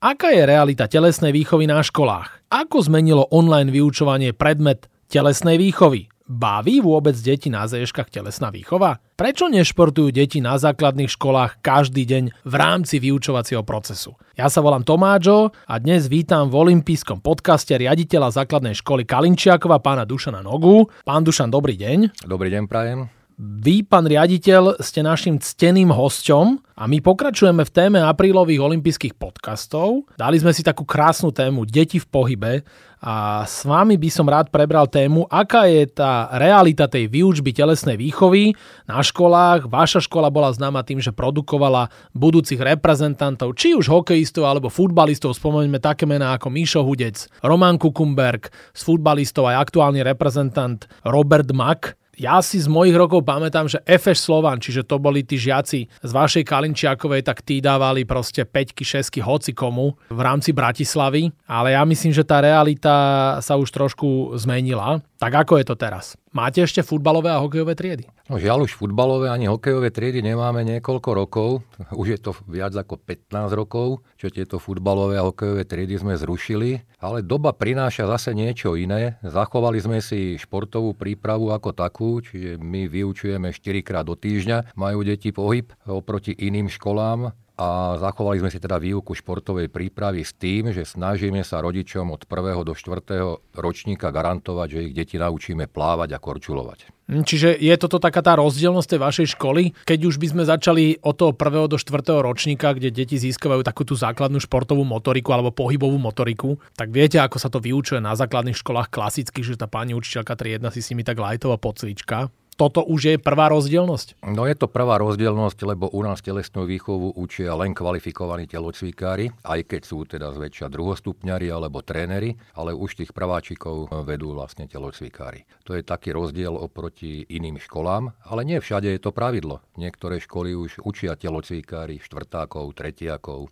Aká je realita telesnej výchovy na školách? Ako zmenilo online vyučovanie predmet telesnej výchovy? Baví vôbec deti na zéškach telesná výchova? Prečo nešportujú deti na základných školách každý deň v rámci vyučovacieho procesu? Ja sa volám Tomáčo a dnes vítam v olympijskom podcaste riaditeľa základnej školy Kalinčiakova pána Dušana Nogu. Pán Dušan, dobrý deň. Dobrý deň, prajem. Vy, pán riaditeľ, ste našim cteným hosťom a my pokračujeme v téme aprílových olympijských podcastov. Dali sme si takú krásnu tému Deti v pohybe a s vami by som rád prebral tému, aká je tá realita tej výučby telesnej výchovy na školách. Vaša škola bola známa tým, že produkovala budúcich reprezentantov, či už hokejistov alebo futbalistov. Spomeňme také mená ako Míšo Hudec, Roman Kukumberg, z futbalistov aj aktuálny reprezentant Robert Mack ja si z mojich rokov pamätám, že FS Slovan, čiže to boli tí žiaci z vašej Kalinčiakovej, tak tí dávali proste 5 6 hoci komu v rámci Bratislavy, ale ja myslím, že tá realita sa už trošku zmenila. Tak ako je to teraz? Máte ešte futbalové a hokejové triedy? No žiaľ už futbalové ani hokejové triedy nemáme niekoľko rokov. Už je to viac ako 15 rokov, čo tieto futbalové a hokejové triedy sme zrušili. Ale doba prináša zase niečo iné. Zachovali sme si športovú prípravu ako takú, čiže my vyučujeme 4 krát do týždňa. Majú deti pohyb oproti iným školám a zachovali sme si teda výuku športovej prípravy s tým, že snažíme sa rodičom od 1. do 4. ročníka garantovať, že ich deti naučíme plávať a korčulovať. Čiže je toto taká tá rozdielnosť tej vašej školy? Keď už by sme začali od toho 1. do 4. ročníka, kde deti získavajú takú tú základnú športovú motoriku alebo pohybovú motoriku, tak viete, ako sa to vyučuje na základných školách klasických, že tá pani učiteľka triedna si s nimi tak lajtová pocvička toto už je prvá rozdielnosť? No je to prvá rozdielnosť, lebo u nás telesnú výchovu učia len kvalifikovaní telocvikári, aj keď sú teda zväčša druhostupňari alebo tréneri, ale už tých prváčikov vedú vlastne telocvikári. To je taký rozdiel oproti iným školám, ale nie všade je to pravidlo. Niektoré školy už učia telocvikári štvrtákov, tretiakov.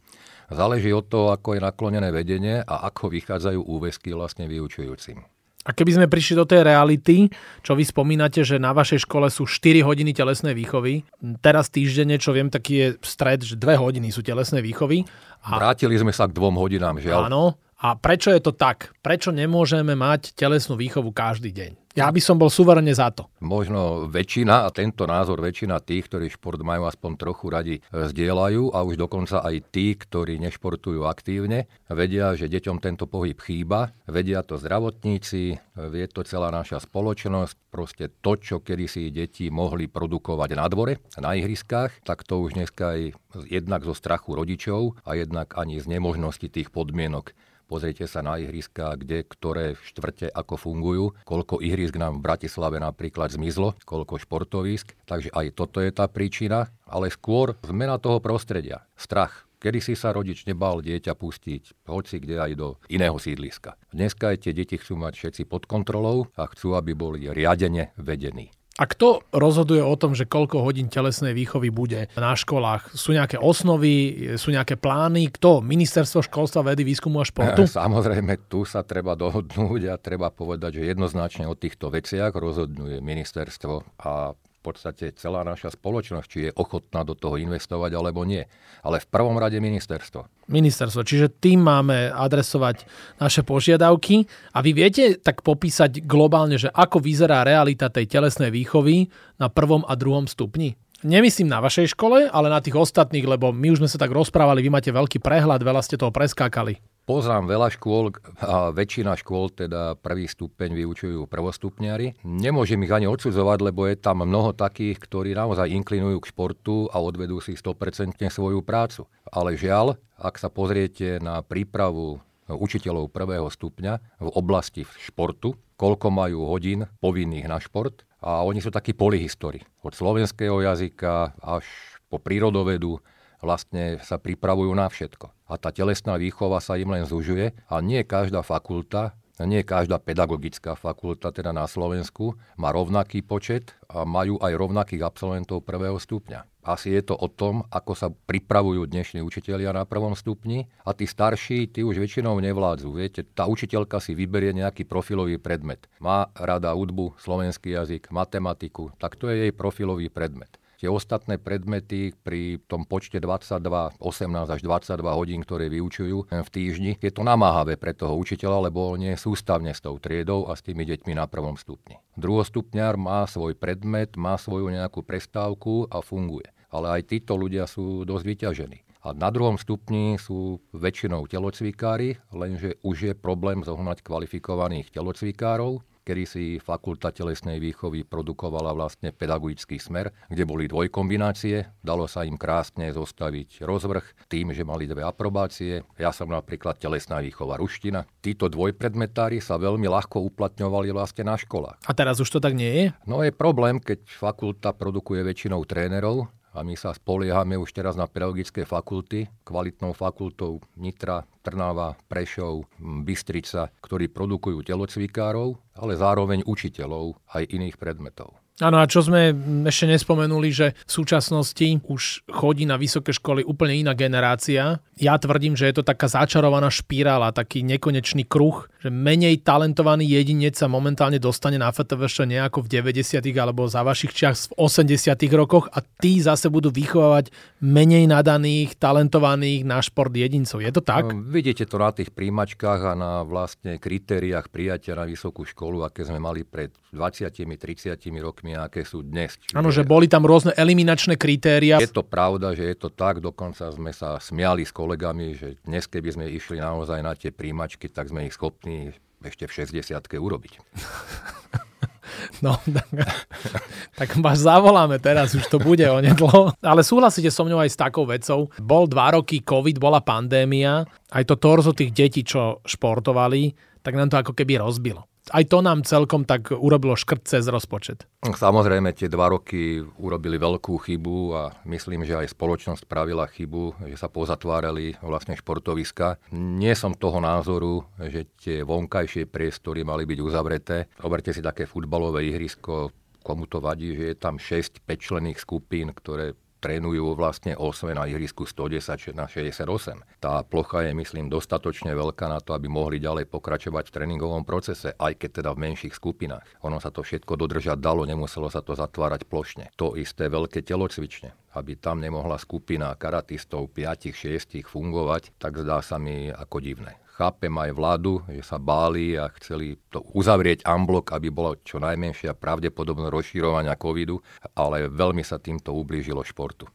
Záleží od toho, ako je naklonené vedenie a ako vychádzajú úvesky vlastne vyučujúcim. A keby sme prišli do tej reality, čo vy spomínate, že na vašej škole sú 4 hodiny telesnej výchovy, teraz týždenne, čo viem, taký je stred, že 2 hodiny sú telesnej výchovy. A... Vrátili sme sa k dvom hodinám, žiaľ. Áno. A prečo je to tak? Prečo nemôžeme mať telesnú výchovu každý deň? Ja by som bol suverene za to. Možno väčšina, a tento názor väčšina tých, ktorí šport majú aspoň trochu radi, e, zdieľajú a už dokonca aj tí, ktorí nešportujú aktívne, vedia, že deťom tento pohyb chýba, vedia to zdravotníci, vie to celá naša spoločnosť, proste to, čo kedysi deti mohli produkovať na dvore, na ihriskách, tak to už dneska aj jednak zo strachu rodičov a jednak ani z nemožnosti tých podmienok Pozrite sa na ihriska, kde ktoré štvrte ako fungujú, koľko ihrisk nám v Bratislave napríklad zmizlo, koľko športovísk. Takže aj toto je tá príčina, ale skôr zmena toho prostredia. Strach. Kedy si sa rodič nebal dieťa pustiť, hoci kde aj do iného sídliska. Dneska aj tie deti chcú mať všetci pod kontrolou a chcú, aby boli riadene vedení. A kto rozhoduje o tom, že koľko hodín telesnej výchovy bude na školách? Sú nejaké osnovy, sú nejaké plány? Kto? Ministerstvo školstva, vedy, výskumu a športu? Samozrejme, tu sa treba dohodnúť a treba povedať, že jednoznačne o týchto veciach rozhodnuje ministerstvo a podstate celá naša spoločnosť, či je ochotná do toho investovať alebo nie. Ale v prvom rade ministerstvo. Ministerstvo, čiže tým máme adresovať naše požiadavky a vy viete tak popísať globálne, že ako vyzerá realita tej telesnej výchovy na prvom a druhom stupni? Nemyslím na vašej škole, ale na tých ostatných, lebo my už sme sa tak rozprávali, vy máte veľký prehľad, veľa ste toho preskákali. Poznám veľa škôl a väčšina škôl teda prvý stupeň vyučujú prvostupňari. Nemôžem ich ani odsudzovať, lebo je tam mnoho takých, ktorí naozaj inklinujú k športu a odvedú si 100% svoju prácu. Ale žiaľ, ak sa pozriete na prípravu učiteľov prvého stupňa v oblasti športu, koľko majú hodín povinných na šport, a oni sú takí polyhistori. Od slovenského jazyka až po prírodovedu, vlastne sa pripravujú na všetko. A tá telesná výchova sa im len zužuje a nie každá fakulta, nie každá pedagogická fakulta teda na Slovensku má rovnaký počet a majú aj rovnakých absolventov prvého stupňa. Asi je to o tom, ako sa pripravujú dnešní učitelia na prvom stupni a tí starší, tí už väčšinou nevládzu. Viete, tá učiteľka si vyberie nejaký profilový predmet. Má rada hudbu, slovenský jazyk, matematiku, tak to je jej profilový predmet Tie ostatné predmety pri tom počte 22, 18 až 22 hodín, ktoré vyučujú v týždni, je to namáhavé pre toho učiteľa, lebo nie je sústavne s tou triedou a s tými deťmi na prvom stupni. Druhostupňar má svoj predmet, má svoju nejakú prestávku a funguje. Ale aj títo ľudia sú dosť vyťažení. A na druhom stupni sú väčšinou telocvikári, lenže už je problém zohnať kvalifikovaných telocvikárov, kedy si fakulta telesnej výchovy produkovala vlastne pedagogický smer, kde boli dvojkombinácie. Dalo sa im krásne zostaviť rozvrh tým, že mali dve aprobácie. Ja som napríklad telesná výchova ruština. Títo dvojpredmetári sa veľmi ľahko uplatňovali vlastne na školách. A teraz už to tak nie je? No je problém, keď fakulta produkuje väčšinou trénerov, a my sa spoliehame už teraz na pedagogické fakulty, kvalitnou fakultou Nitra, Trnava, Prešov, Bystrica, ktorí produkujú telocvikárov, ale zároveň učiteľov aj iných predmetov. Áno, a čo sme ešte nespomenuli, že v súčasnosti už chodí na vysoké školy úplne iná generácia. Ja tvrdím, že je to taká začarovaná špirála, taký nekonečný kruh, že menej talentovaný jedinec sa momentálne dostane na FTVŠ nejako v 90. alebo za vašich čias v 80. rokoch a tí zase budú vychovávať menej nadaných, talentovaných na šport jedincov. Je to tak? No, vidíte to na tých príjmačkách a na vlastne kritériách prijatia na vysokú školu, aké sme mali pred 20-30 rokmi problémy, aké sú dnes. Áno, že boli tam rôzne eliminačné kritéria. Je to pravda, že je to tak, dokonca sme sa smiali s kolegami, že dnes, keby sme išli naozaj na tie príjmačky, tak sme ich schopní ešte v 60 urobiť. No, tak, tak vás zavoláme teraz, už to bude onedlo. Ale súhlasíte so mňou aj s takou vecou. Bol dva roky COVID, bola pandémia, aj to torzo tých detí, čo športovali, tak nám to ako keby rozbilo aj to nám celkom tak urobilo škrt cez rozpočet. Samozrejme, tie dva roky urobili veľkú chybu a myslím, že aj spoločnosť spravila chybu, že sa pozatvárali vlastne športoviska. Nie som toho názoru, že tie vonkajšie priestory mali byť uzavreté. Zoberte si také futbalové ihrisko, komu to vadí, že je tam 6 pečlených skupín, ktoré trénujú vlastne 8 na ihrisku 110 na 68. Tá plocha je, myslím, dostatočne veľká na to, aby mohli ďalej pokračovať v tréningovom procese, aj keď teda v menších skupinách. Ono sa to všetko dodržať dalo, nemuselo sa to zatvárať plošne. To isté veľké telocvične, aby tam nemohla skupina karatistov 5-6 fungovať, tak zdá sa mi ako divné chápem aj vládu, že sa báli a chceli to uzavrieť unblock, aby bolo čo najmenšia pravdepodobnosť rozširovania covidu, ale veľmi sa týmto ublížilo športu.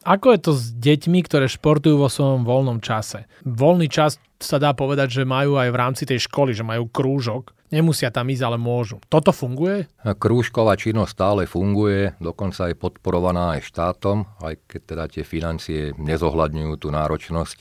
Ako je to s deťmi, ktoré športujú vo svojom voľnom čase? Voľný čas sa dá povedať, že majú aj v rámci tej školy, že majú krúžok. Nemusia tam ísť, ale môžu. Toto funguje? Krúžková činnosť stále funguje, dokonca je podporovaná aj štátom, aj keď teda tie financie nezohľadňujú tú náročnosť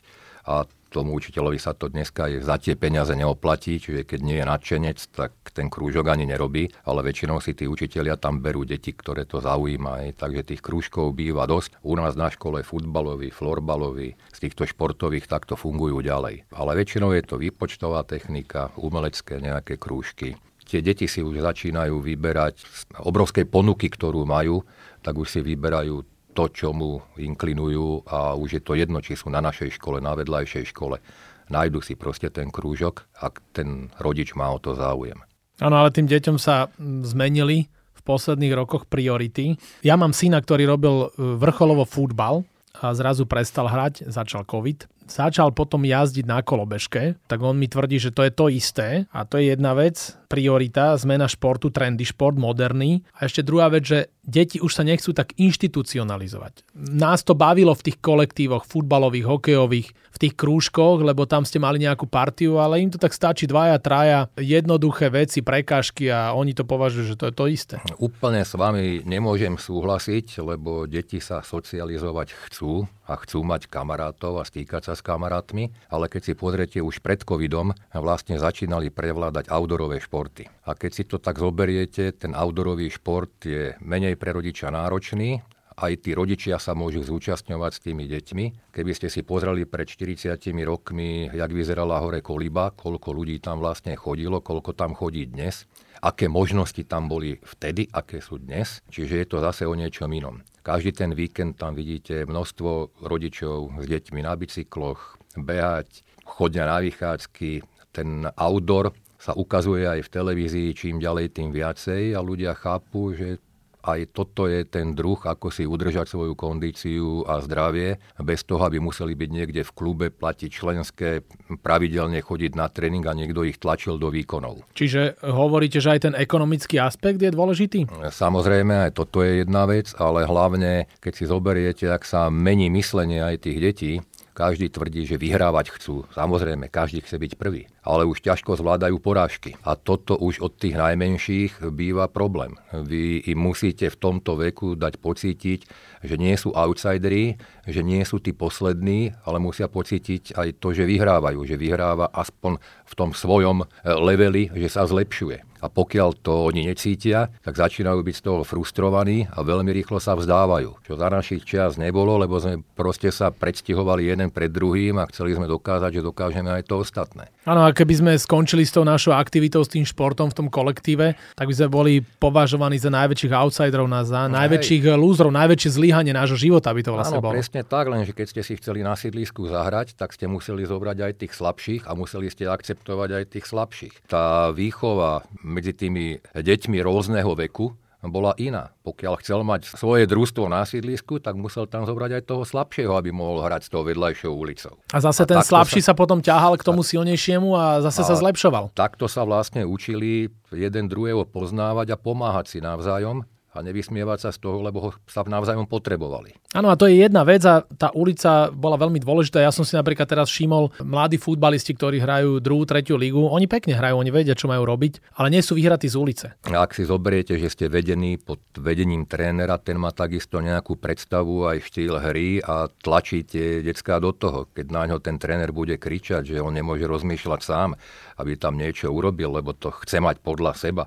a tomu učiteľovi sa to dneska je za tie peniaze neoplatí, čiže keď nie je nadšenec, tak ten krúžok ani nerobí, ale väčšinou si tí učiteľia tam berú deti, ktoré to zaujíma. Aj. Takže tých krúžkov býva dosť. U nás na škole futbalový, florbalový, z týchto športových takto fungujú ďalej. Ale väčšinou je to výpočtová technika, umelecké nejaké krúžky. Tie deti si už začínajú vyberať z obrovskej ponuky, ktorú majú, tak už si vyberajú to, čomu inklinujú a už je to jedno, či sú na našej škole, na vedľajšej škole. Nájdu si proste ten krúžok, ak ten rodič má o to záujem. Áno, ale tým deťom sa zmenili v posledných rokoch priority. Ja mám syna, ktorý robil e, vrcholovo futbal a zrazu prestal hrať, začal COVID začal potom jazdiť na kolobežke, tak on mi tvrdí, že to je to isté a to je jedna vec, priorita, zmena športu, trendy šport, moderný. A ešte druhá vec, že deti už sa nechcú tak inštitucionalizovať. Nás to bavilo v tých kolektívoch futbalových, hokejových, v tých krúžkoch, lebo tam ste mali nejakú partiu, ale im to tak stačí dvaja, traja, jednoduché veci, prekážky a oni to považujú, že to je to isté. Úplne s vami nemôžem súhlasiť, lebo deti sa socializovať chcú a chcú mať kamarátov a stýkať sa s kamarátmi, ale keď si pozriete už pred covidom, vlastne začínali prevládať outdoorové športy. A keď si to tak zoberiete, ten outdoorový šport je menej pre rodiča náročný, aj tí rodičia sa môžu zúčastňovať s tými deťmi. Keby ste si pozreli pred 40 rokmi, jak vyzerala hore Koliba, koľko ľudí tam vlastne chodilo, koľko tam chodí dnes, aké možnosti tam boli vtedy, aké sú dnes, čiže je to zase o niečom inom. Každý ten víkend tam vidíte množstvo rodičov s deťmi na bicykloch, behať, chodia na vychádzky, ten outdoor sa ukazuje aj v televízii čím ďalej, tým viacej a ľudia chápu, že aj toto je ten druh, ako si udržať svoju kondíciu a zdravie, bez toho, aby museli byť niekde v klube, platiť členské, pravidelne chodiť na tréning a niekto ich tlačil do výkonov. Čiže hovoríte, že aj ten ekonomický aspekt je dôležitý? Samozrejme, aj toto je jedna vec, ale hlavne, keď si zoberiete, ak sa mení myslenie aj tých detí, každý tvrdí, že vyhrávať chcú. Samozrejme, každý chce byť prvý. Ale už ťažko zvládajú porážky. A toto už od tých najmenších býva problém. Vy im musíte v tomto veku dať pocítiť, že nie sú outsideri, že nie sú tí poslední, ale musia pocítiť aj to, že vyhrávajú. Že vyhráva aspoň v tom svojom leveli, že sa zlepšuje. A pokiaľ to oni necítia, tak začínajú byť z toho frustrovaní a veľmi rýchlo sa vzdávajú. Čo za našich čas nebolo, lebo sme proste sa predstihovali jeden pred druhým a chceli sme dokázať, že dokážeme aj to ostatné. Áno, a keby sme skončili s tou našou aktivitou, s tým športom v tom kolektíve, tak by sme boli považovaní za najväčších outsiderov, na, za no, najväčších hej. lúzrov, najväčšie zlyhanie nášho života by to vlastne Áno, bolo. presne tak, lenže keď ste si chceli na sídlisku zahrať, tak ste museli zobrať aj tých slabších a museli ste akceptovať aj tých slabších. Tá výchova medzi tými deťmi rôzneho veku bola iná. Pokiaľ chcel mať svoje družstvo na sídlisku, tak musel tam zobrať aj toho slabšieho, aby mohol hrať s tou vedľajšou ulicou. A zase a ten slabší sa... sa potom ťahal k tomu silnejšiemu a zase a sa zlepšoval. Takto sa vlastne učili jeden druhého poznávať a pomáhať si navzájom a nevysmievať sa z toho, lebo ho sa navzájom potrebovali. Áno, a to je jedna vec a tá ulica bola veľmi dôležitá. Ja som si napríklad teraz všimol mladí futbalisti, ktorí hrajú druhú, tretiu ligu. Oni pekne hrajú, oni vedia, čo majú robiť, ale nie sú vyhratí z ulice. Ak si zoberiete, že ste vedení pod vedením trénera, ten má takisto nejakú predstavu aj štýl hry a tlačíte decka do toho. Keď na ňo ten tréner bude kričať, že on nemôže rozmýšľať sám, aby tam niečo urobil, lebo to chce mať podľa seba,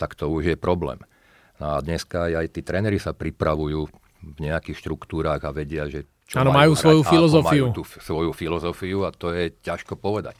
tak to už je problém. No a dneska aj tí tréneri sa pripravujú v nejakých štruktúrách a vedia, že čo Áno, majú, majú svoju filozofiu. Majú tú svoju filozofiu a to je ťažko povedať.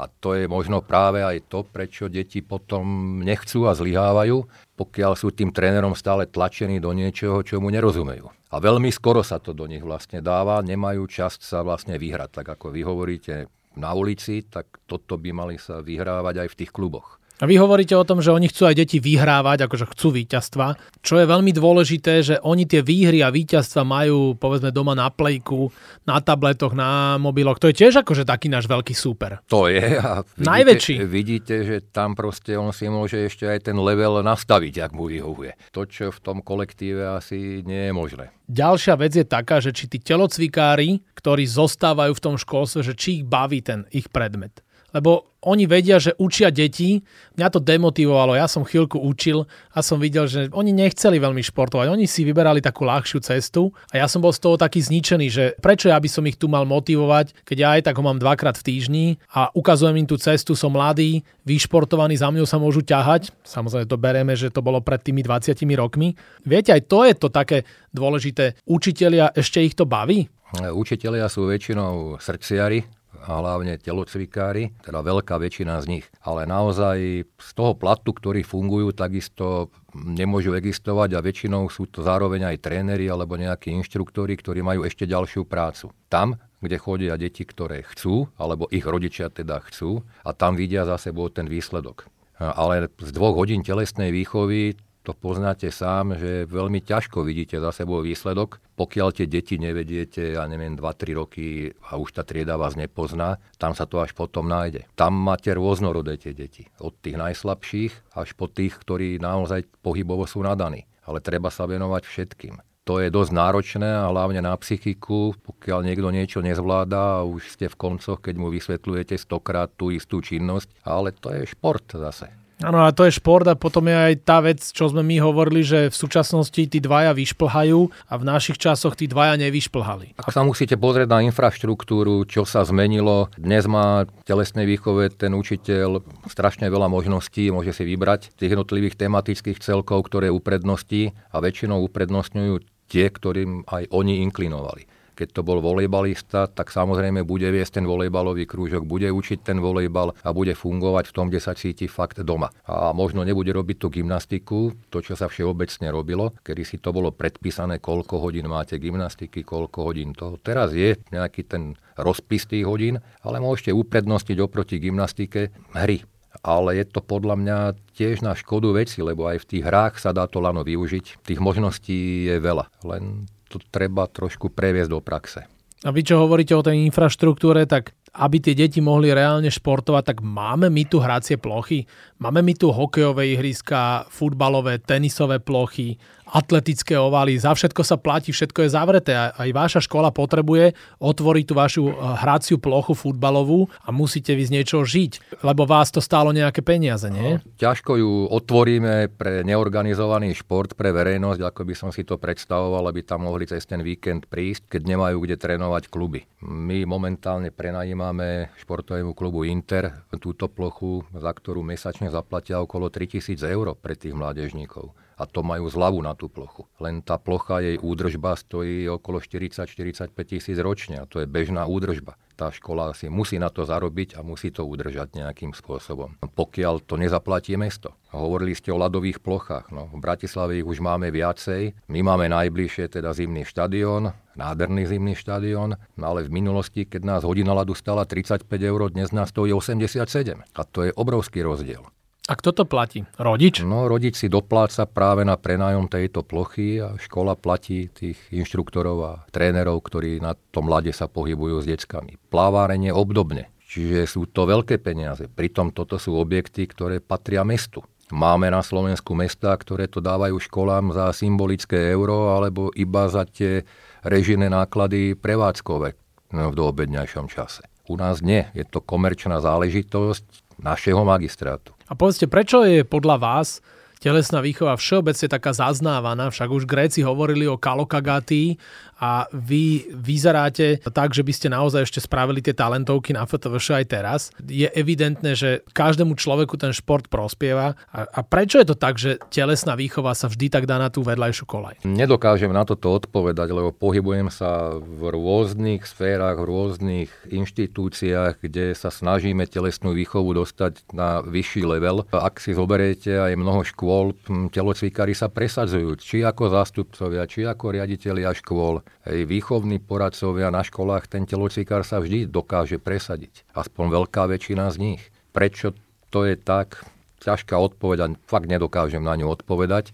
A to je možno práve aj to, prečo deti potom nechcú a zlyhávajú, pokiaľ sú tým trénerom stále tlačení do niečoho, čo mu nerozumejú. A veľmi skoro sa to do nich vlastne dáva, nemajú časť sa vlastne vyhrať. Tak ako vy hovoríte na ulici, tak toto by mali sa vyhrávať aj v tých kluboch. A vy hovoríte o tom, že oni chcú aj deti vyhrávať, akože chcú víťazstva, čo je veľmi dôležité, že oni tie výhry a víťazstva majú povedzme doma na plejku, na tabletoch, na mobiloch. To je tiež akože taký náš veľký super. To je. A vidíte, Najväčší. Vidíte, že tam proste on si môže ešte aj ten level nastaviť, ak mu vyhovuje. To, čo v tom kolektíve asi nie je možné. Ďalšia vec je taká, že či tí telocvikári, ktorí zostávajú v tom školstve, že či ich baví ten ich predmet lebo oni vedia, že učia deti. Mňa to demotivovalo, ja som chvíľku učil a som videl, že oni nechceli veľmi športovať, oni si vyberali takú ľahšiu cestu a ja som bol z toho taký zničený, že prečo ja by som ich tu mal motivovať, keď ja aj tak ho mám dvakrát v týždni a ukazujem im tú cestu, som mladý, vyšportovaný, za mňou sa môžu ťahať. Samozrejme to bereme, že to bolo pred tými 20 rokmi. Viete, aj to je to také dôležité. Učitelia, ešte ich to baví? Učitelia sú väčšinou srdciari, a hlavne telocvikári, teda veľká väčšina z nich. Ale naozaj z toho platu, ktorí fungujú, takisto nemôžu existovať a väčšinou sú to zároveň aj tréneri alebo nejakí inštruktori, ktorí majú ešte ďalšiu prácu. Tam, kde chodia deti, ktoré chcú, alebo ich rodičia teda chcú a tam vidia za sebou ten výsledok. Ale z dvoch hodín telesnej výchovy to poznáte sám, že veľmi ťažko vidíte za sebou výsledok, pokiaľ tie deti nevediete, ja neviem, 2-3 roky a už tá trieda vás nepozná, tam sa to až potom nájde. Tam máte rôznorodé tie deti. Od tých najslabších až po tých, ktorí naozaj pohybovo sú nadaní. Ale treba sa venovať všetkým. To je dosť náročné a hlavne na psychiku, pokiaľ niekto niečo nezvláda a už ste v koncoch, keď mu vysvetľujete stokrát tú istú činnosť, ale to je šport zase. Áno, a to je šport a potom je aj tá vec, čo sme my hovorili, že v súčasnosti tí dvaja vyšplhajú a v našich časoch tí dvaja nevyšplhali. Ak sa musíte pozrieť na infraštruktúru, čo sa zmenilo, dnes má v telesnej výchove ten učiteľ strašne veľa možností, môže si vybrať tých jednotlivých tematických celkov, ktoré upredností a väčšinou uprednostňujú tie, ktorým aj oni inklinovali. Keď to bol volejbalista, tak samozrejme bude viesť ten volejbalový krúžok, bude učiť ten volejbal a bude fungovať v tom, kde sa cíti fakt doma. A možno nebude robiť tú gymnastiku, to, čo sa všeobecne robilo, kedy si to bolo predpísané, koľko hodín máte gymnastiky, koľko hodín toho. Teraz je nejaký ten rozpis tých hodín, ale môžete uprednostiť oproti gymnastike hry ale je to podľa mňa tiež na škodu veci, lebo aj v tých hrách sa dá to lano využiť. Tých možností je veľa, len to treba trošku previesť do praxe. A vy čo hovoríte o tej infraštruktúre, tak aby tie deti mohli reálne športovať, tak máme my tu hracie plochy, máme my tu hokejové ihriska, futbalové, tenisové plochy, atletické ovaly, za všetko sa platí, všetko je zavreté. Aj vaša škola potrebuje otvoriť tú vašu eh, hraciu plochu futbalovú a musíte vy z niečoho žiť, lebo vás to stálo nejaké peniaze, nie? No, ťažko ju otvoríme pre neorganizovaný šport, pre verejnosť, ako by som si to predstavoval, aby tam mohli cez ten víkend prísť, keď nemajú kde trénovať kluby. My momentálne prenajímame športovému klubu Inter túto plochu, za ktorú mesačne zaplatia okolo 3000 eur pre tých mládežníkov a to majú zľavu na tú plochu. Len tá plocha, jej údržba stojí okolo 40-45 tisíc ročne a to je bežná údržba. Tá škola si musí na to zarobiť a musí to udržať nejakým spôsobom. Pokiaľ to nezaplatí mesto. Hovorili ste o ľadových plochách. No, v Bratislave ich už máme viacej. My máme najbližšie teda zimný štadión, nádherný zimný štadión, no ale v minulosti, keď nás hodina ľadu stala 35 eur, dnes nás stojí 87. A to je obrovský rozdiel. A kto to platí? Rodič? No, rodič si dopláca práve na prenájom tejto plochy a škola platí tých inštruktorov a trénerov, ktorí na tom lade sa pohybujú s deckami. Plávárenie obdobne. Čiže sú to veľké peniaze. Pritom toto sú objekty, ktoré patria mestu. Máme na Slovensku mesta, ktoré to dávajú školám za symbolické euro alebo iba za tie režijné náklady prevádzkové v doobedňajšom čase. U nás nie. Je to komerčná záležitosť našeho magistrátu. A povedzte, prečo je podľa vás telesná výchova všeobecne taká zaznávaná, však už Gréci hovorili o kalokagatii a vy vyzeráte tak, že by ste naozaj ešte spravili tie talentovky na FTVŠ aj teraz. Je evidentné, že každému človeku ten šport prospieva. A, a prečo je to tak, že telesná výchova sa vždy tak dá na tú vedľajšiu kolaj? Nedokážem na toto odpovedať, lebo pohybujem sa v rôznych sférach, v rôznych inštitúciách, kde sa snažíme telesnú výchovu dostať na vyšší level. Ak si zoberiete aj mnoho škôl, telocvikári sa presadzujú, či ako zástupcovia, či ako riaditeľia škôl aj výchovní poradcovia na školách, ten telocvikár sa vždy dokáže presadiť. Aspoň veľká väčšina z nich. Prečo to je tak? Ťažká odpoveď fakt nedokážem na ňu odpovedať.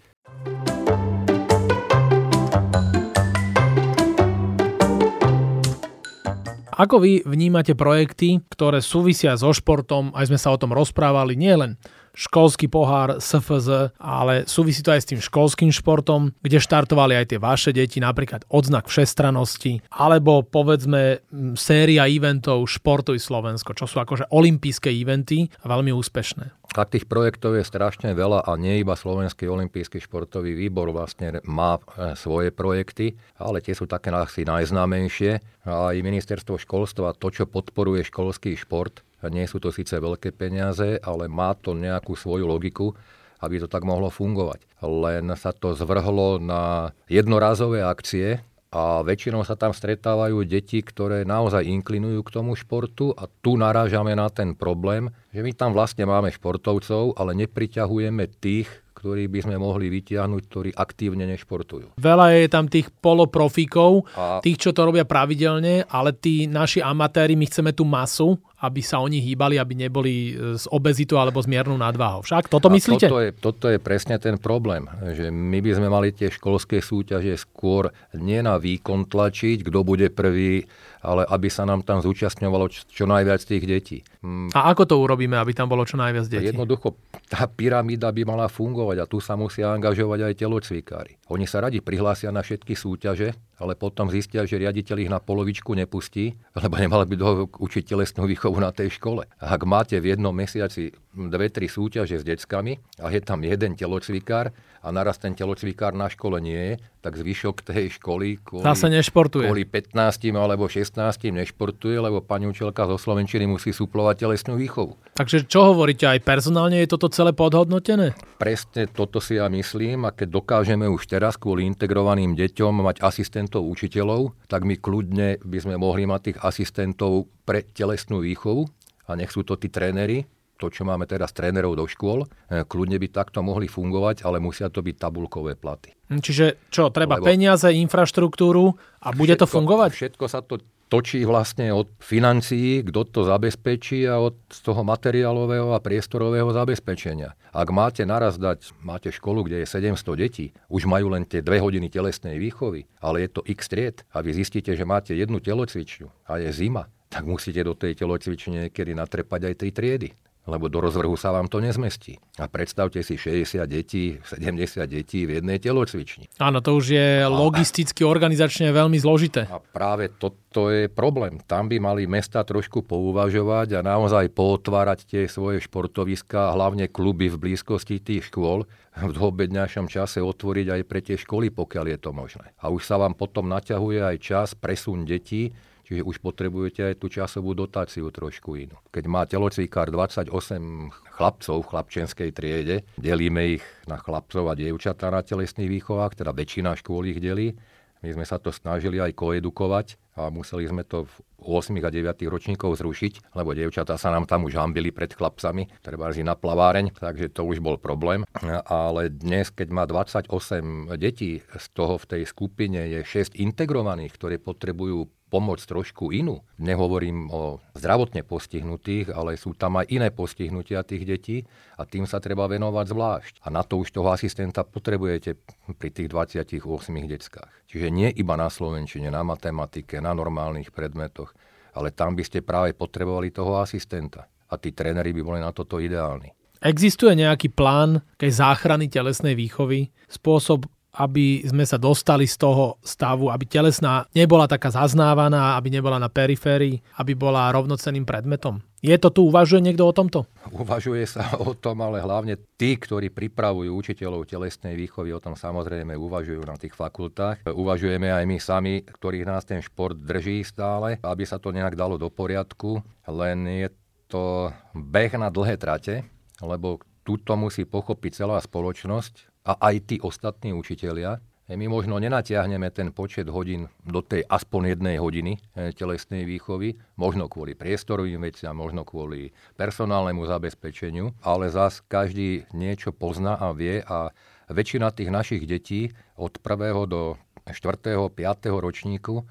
Ako vy vnímate projekty, ktoré súvisia so športom, aj sme sa o tom rozprávali, nielen školský pohár SFZ, ale súvisí to aj s tým školským športom, kde štartovali aj tie vaše deti, napríklad odznak všestranosti, alebo povedzme séria eventov Športuj Slovensko, čo sú akože olympijské eventy a veľmi úspešné. Tak tých projektov je strašne veľa a nie iba Slovenský olimpijský športový výbor vlastne má e, svoje projekty, ale tie sú také asi najznámejšie. A aj ministerstvo školstva, to, čo podporuje školský šport, nie sú to síce veľké peniaze, ale má to nejakú svoju logiku, aby to tak mohlo fungovať. Len sa to zvrhlo na jednorázové akcie, a väčšinou sa tam stretávajú deti, ktoré naozaj inklinujú k tomu športu a tu narážame na ten problém, že my tam vlastne máme športovcov, ale nepriťahujeme tých, ktorí by sme mohli vytiahnuť, ktorí aktívne nešportujú. Veľa je tam tých poloprofíkov, a... tých, čo to robia pravidelne, ale tí naši amatéri, my chceme tú masu, aby sa oni hýbali, aby neboli z e, obezitou alebo z miernou nadváhou. Však toto a myslíte? Toto je, toto je presne ten problém, že my by sme mali tie školské súťaže skôr nie na výkon tlačiť, kto bude prvý, ale aby sa nám tam zúčastňovalo čo najviac tých detí. A ako to urobíme, aby tam bolo čo najviac detí? Jednoducho, tá pyramída by mala fungovať a tu sa musia angažovať aj telocvikári. Oni sa radi prihlásia na všetky súťaže, ale potom zistia, že riaditeľ ich na polovičku nepustí, lebo nemal by do učiť telesnú výchovu na tej škole. A ak máte v jednom mesiaci dve, tri súťaže s deckami a je tam jeden telocvikár a naraz ten telocvikár na škole nie je, tak zvyšok tej školy kvôli, Zase nešportuje. kvôli 15 alebo 16 nešportuje, lebo pani učiteľka zo Slovenčiny musí suplovať telesnú výchovu. Takže čo hovoríte, aj personálne je toto celé podhodnotené? Presne toto si ja myslím a keď dokážeme už teraz kvôli integrovaným deťom mať asistent asistentov učiteľov, tak my kľudne by sme mohli mať tých asistentov pre telesnú výchovu a nech sú to tí tréneri, to, čo máme teraz trénerov do škôl, e, kľudne by takto mohli fungovať, ale musia to byť tabulkové platy. Čiže čo, treba Lebo peniaze, infraštruktúru a bude všetko, to fungovať? Všetko sa to točí vlastne od financií, kto to zabezpečí a od toho materiálového a priestorového zabezpečenia. Ak máte naraz dať, máte školu, kde je 700 detí, už majú len tie dve hodiny telesnej výchovy, ale je to x tried a vy zistíte, že máte jednu telocvičňu a je zima, tak musíte do tej telocvične niekedy natrepať aj tri triedy lebo do rozvrhu sa vám to nezmestí. A predstavte si 60 detí, 70 detí v jednej telocvični. Áno, to už je a, logisticky, organizačne veľmi zložité. A práve toto je problém. Tam by mali mesta trošku pouvažovať a naozaj pootvárať tie svoje športoviska, hlavne kluby v blízkosti tých škôl, v dôbedňajšom čase otvoriť aj pre tie školy, pokiaľ je to možné. A už sa vám potom naťahuje aj čas, presun detí, Čiže už potrebujete aj tú časovú dotáciu trošku inú. Keď má telocvikár 28 chlapcov v chlapčenskej triede, delíme ich na chlapcov a dievčatá na telesných výchovách, teda väčšina škôl ich delí. My sme sa to snažili aj koedukovať a museli sme to v 8 a 9 ročníkov zrušiť, lebo dievčatá sa nám tam už hambili pred chlapcami, treba na plaváreň, takže to už bol problém. Ale dnes, keď má 28 detí, z toho v tej skupine je 6 integrovaných, ktoré potrebujú pomoc trošku inú. Nehovorím o zdravotne postihnutých, ale sú tam aj iné postihnutia tých detí a tým sa treba venovať zvlášť. A na to už toho asistenta potrebujete pri tých 28 deckách. Čiže nie iba na slovenčine, na matematike, na normálnych predmetoch, ale tam by ste práve potrebovali toho asistenta. A tí tréneri by boli na toto ideálni. Existuje nejaký plán tej záchrany telesnej výchovy? Spôsob, aby sme sa dostali z toho stavu, aby telesná nebola taká zaznávaná, aby nebola na periférii, aby bola rovnocenným predmetom. Je to tu, uvažuje niekto o tomto? Uvažuje sa o tom, ale hlavne tí, ktorí pripravujú učiteľov telesnej výchovy, o tom samozrejme uvažujú na tých fakultách. Uvažujeme aj my sami, ktorých nás ten šport drží stále, aby sa to nejak dalo do poriadku, len je to beh na dlhé trate, lebo túto musí pochopiť celá spoločnosť, a aj tí ostatní učitelia, my možno nenatiahneme ten počet hodín do tej aspoň jednej hodiny telesnej výchovy, možno kvôli priestorovým veciam, možno kvôli personálnemu zabezpečeniu, ale zás každý niečo pozná a vie a väčšina tých našich detí od 1. do 4. 5. ročníku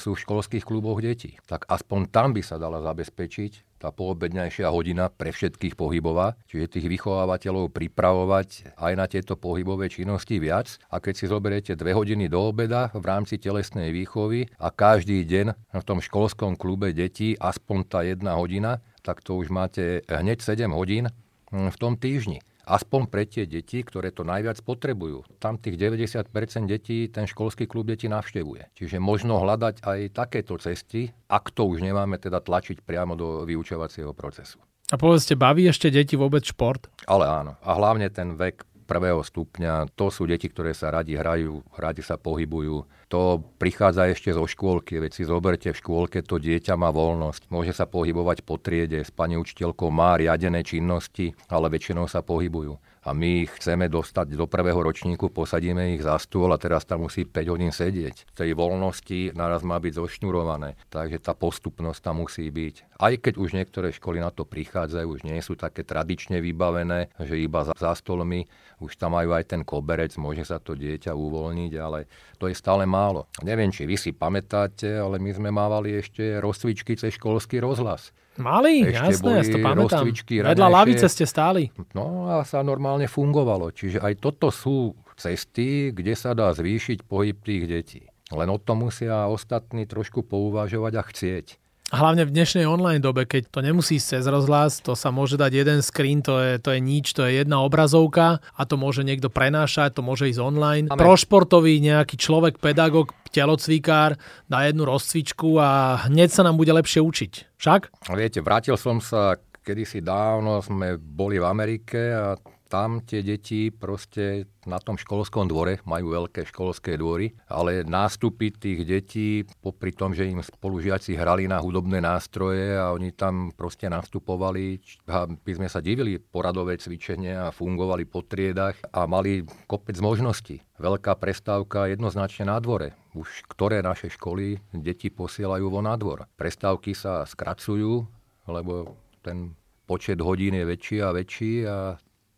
sú v školských kluboch detí. Tak aspoň tam by sa dala zabezpečiť tá poobedňajšia hodina pre všetkých pohybová, čiže tých vychovávateľov pripravovať aj na tieto pohybové činnosti viac. A keď si zoberiete dve hodiny do obeda v rámci telesnej výchovy a každý deň v tom školskom klube detí aspoň tá jedna hodina, tak to už máte hneď 7 hodín hm, v tom týždni aspoň pre tie deti, ktoré to najviac potrebujú. Tam tých 90% detí ten školský klub deti navštevuje. Čiže možno hľadať aj takéto cesty, ak to už nemáme teda tlačiť priamo do vyučovacieho procesu. A povedzte, baví ešte deti vôbec šport? Ale áno. A hlavne ten vek prvého stupňa, to sú deti, ktoré sa radi hrajú, radi sa pohybujú. To prichádza ešte zo škôlky, veď si zoberte v škôlke, to dieťa má voľnosť. Môže sa pohybovať po triede, s pani učiteľkou má riadené činnosti, ale väčšinou sa pohybujú a my ich chceme dostať do prvého ročníku, posadíme ich za stôl a teraz tam musí 5 hodín sedieť. V tej voľnosti naraz má byť zošnurované, takže tá postupnosť tam musí byť. Aj keď už niektoré školy na to prichádzajú, už nie sú také tradične vybavené, že iba za, stolmi, už tam majú aj ten koberec, môže sa to dieťa uvoľniť, ale to je stále málo. Neviem, či vy si pamätáte, ale my sme mávali ešte rozcvičky cez školský rozhlas. Mali, Ešte jasné, ja to pamätám. Vedľa lavice ste stáli. No a sa normálne fungovalo. Čiže aj toto sú cesty, kde sa dá zvýšiť pohyb tých detí. Len o tom musia ostatní trošku pouvažovať a chcieť. A hlavne v dnešnej online dobe, keď to nemusí cez rozhlas, to sa môže dať jeden screen, to je, to je nič, to je jedna obrazovka a to môže niekto prenášať, to môže ísť online. Amen. Pro športový nejaký človek, pedagóg, telocvikár dá jednu rozcvičku a hneď sa nám bude lepšie učiť. Však? Viete, vrátil som sa kedysi dávno, sme boli v Amerike a tam tie deti proste na tom školskom dvore majú veľké školské dvory, ale nástupy tých detí, popri tom, že im spolužiaci hrali na hudobné nástroje a oni tam proste nastupovali, a by sme sa divili poradové cvičenie a fungovali po triedach a mali kopec možností. Veľká prestávka jednoznačne na dvore už ktoré naše školy deti posielajú vo nádvor. Prestávky sa skracujú, lebo ten počet hodín je väčší a väčší a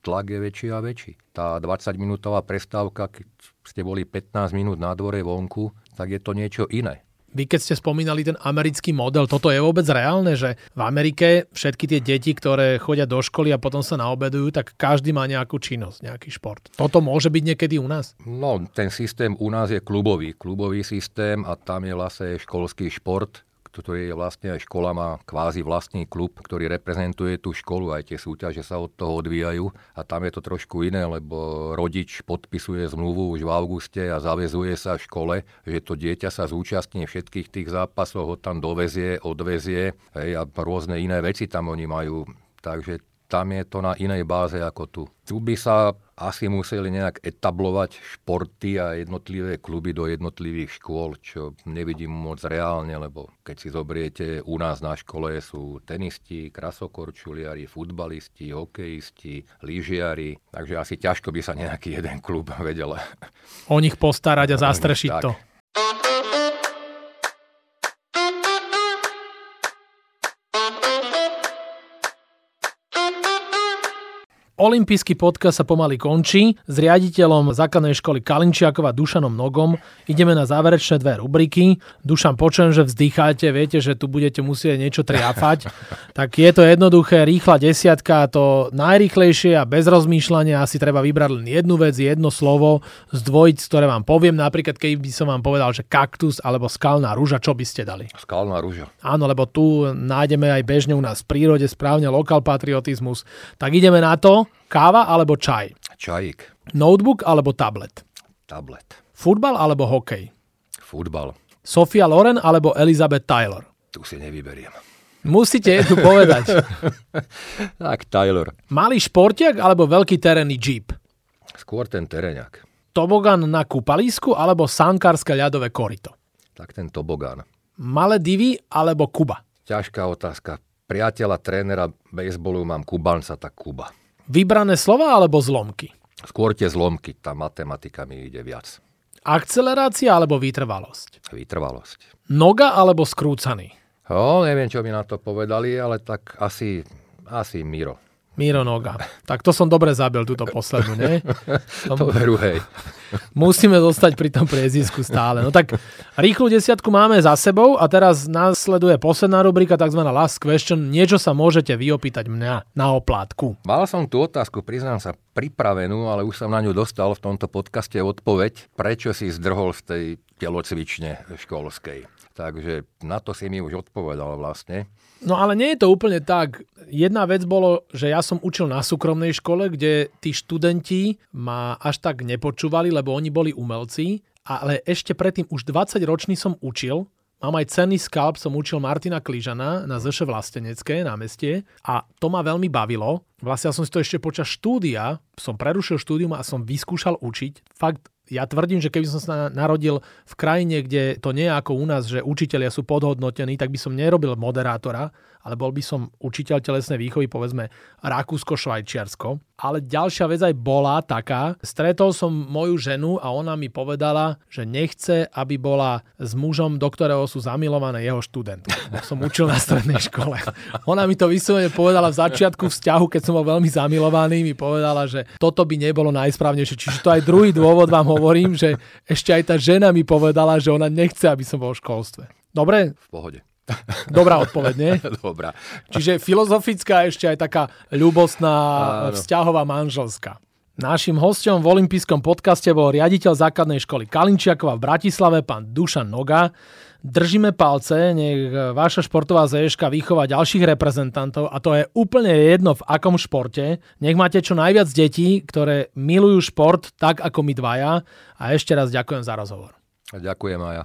tlak je väčší a väčší. Tá 20-minútová prestávka, keď ste boli 15 minút na dvore vonku, tak je to niečo iné. Vy keď ste spomínali ten americký model, toto je vôbec reálne, že v Amerike všetky tie deti, ktoré chodia do školy a potom sa naobedujú, tak každý má nejakú činnosť, nejaký šport. Toto môže byť niekedy u nás? No, ten systém u nás je klubový, klubový systém a tam je vlastne školský šport, toto je vlastne aj škola má kvázi vlastný klub, ktorý reprezentuje tú školu, aj tie súťaže sa od toho odvíjajú a tam je to trošku iné, lebo rodič podpisuje zmluvu už v auguste a zavezuje sa v škole, že to dieťa sa zúčastní všetkých tých zápasov, ho tam dovezie, odvezie hej, a rôzne iné veci tam oni majú. Takže tam je to na inej báze ako tu. Tu by sa asi museli nejak etablovať športy a jednotlivé kluby do jednotlivých škôl, čo nevidím moc reálne, lebo keď si zobriete, u nás na škole sú tenisti, krasokorčuliari, futbalisti, hokejisti, lyžiari, takže asi ťažko by sa nejaký jeden klub vedel o nich postarať a zastrešiť to. Olympijský podcast sa pomaly končí. S riaditeľom základnej školy Kalinčiakova Dušanom Nogom ideme na záverečné dve rubriky. Dušan, počujem, že vzdycháte, viete, že tu budete musieť niečo triafať. tak je to jednoduché, rýchla desiatka, to najrýchlejšie a bez rozmýšľania asi treba vybrať len jednu vec, jedno slovo z dvojic, ktoré vám poviem. Napríklad, keď by som vám povedal, že kaktus alebo skalná rúža, čo by ste dali? Skalná rúža. Áno, lebo tu nájdeme aj bežne u nás v prírode správne lokal patriotizmus. Tak ideme na to. Káva alebo čaj? Čajík. Notebook alebo tablet? Tablet. Futbal alebo hokej? Futbal. Sofia Loren alebo Elizabeth Taylor? Tu si nevyberiem. Musíte jednu povedať. tak, Taylor. Malý športiak alebo veľký terénny jeep? Skôr ten teréňak. Tobogan na kúpalisku alebo sankárske ľadové korito? Tak ten tobogán. Malé divy alebo Kuba? Ťažká otázka. Priateľa, trénera bejsbolu mám Kubanca, tak Kuba. Vybrané slova alebo zlomky? Skôr tie zlomky, tá matematika mi ide viac. Akcelerácia alebo vytrvalosť? Vytrvalosť. Noga alebo skrúcaný? O, neviem, čo mi na to povedali, ale tak asi, asi Miro. Miro Noga. Tak to som dobre zabil, túto poslednú, nie? To veru, hej. Musíme zostať pri tom priezisku stále. No tak rýchlu desiatku máme za sebou a teraz následuje posledná rubrika, tzv. last question. Niečo sa môžete vyopýtať mňa na oplátku. Mal som tú otázku, priznám sa, pripravenú, ale už som na ňu dostal v tomto podcaste odpoveď, prečo si zdrhol z tej telocvične školskej. Takže na to si mi už odpovedal vlastne. No ale nie je to úplne tak. Jedna vec bolo, že ja som učil na súkromnej škole, kde tí študenti ma až tak nepočúvali, lebo oni boli umelci, ale ešte predtým už 20 ročný som učil Mám aj cenný skalp, som učil Martina Klížana na Zše Vlastenecké námestie a to ma veľmi bavilo. Vlastne ja som si to ešte počas štúdia, som prerušil štúdium a som vyskúšal učiť. Fakt ja tvrdím, že keby som sa narodil v krajine, kde to nie je ako u nás, že učitelia sú podhodnotení, tak by som nerobil moderátora, ale bol by som učiteľ telesnej výchovy, povedzme Rakúsko-Švajčiarsko. Ale ďalšia vec aj bola taká, stretol som moju ženu a ona mi povedala, že nechce, aby bola s mužom, do ktorého sú zamilované jeho študentky. Som učil na strednej škole. Ona mi to vyslovene povedala v začiatku vzťahu, keď som bol veľmi zamilovaný, mi povedala, že toto by nebolo najsprávnejšie. Čiže to aj druhý dôvod vám hovorím, že ešte aj tá žena mi povedala, že ona nechce, aby som bol v školstve. Dobre? V pohode. Dobrá odpoveď, nie? Dobrá. Čiže filozofická ešte aj taká ľubostná, vzťahová manželská. Našim hostom v olympijskom podcaste bol riaditeľ základnej školy Kalinčiakova v Bratislave, pán Dušan Noga. Držíme palce, nech vaša športová zéška vychová ďalších reprezentantov a to je úplne jedno v akom športe. Nech máte čo najviac detí, ktoré milujú šport tak ako my dvaja a ešte raz ďakujem za rozhovor. Ďakujem aj ja.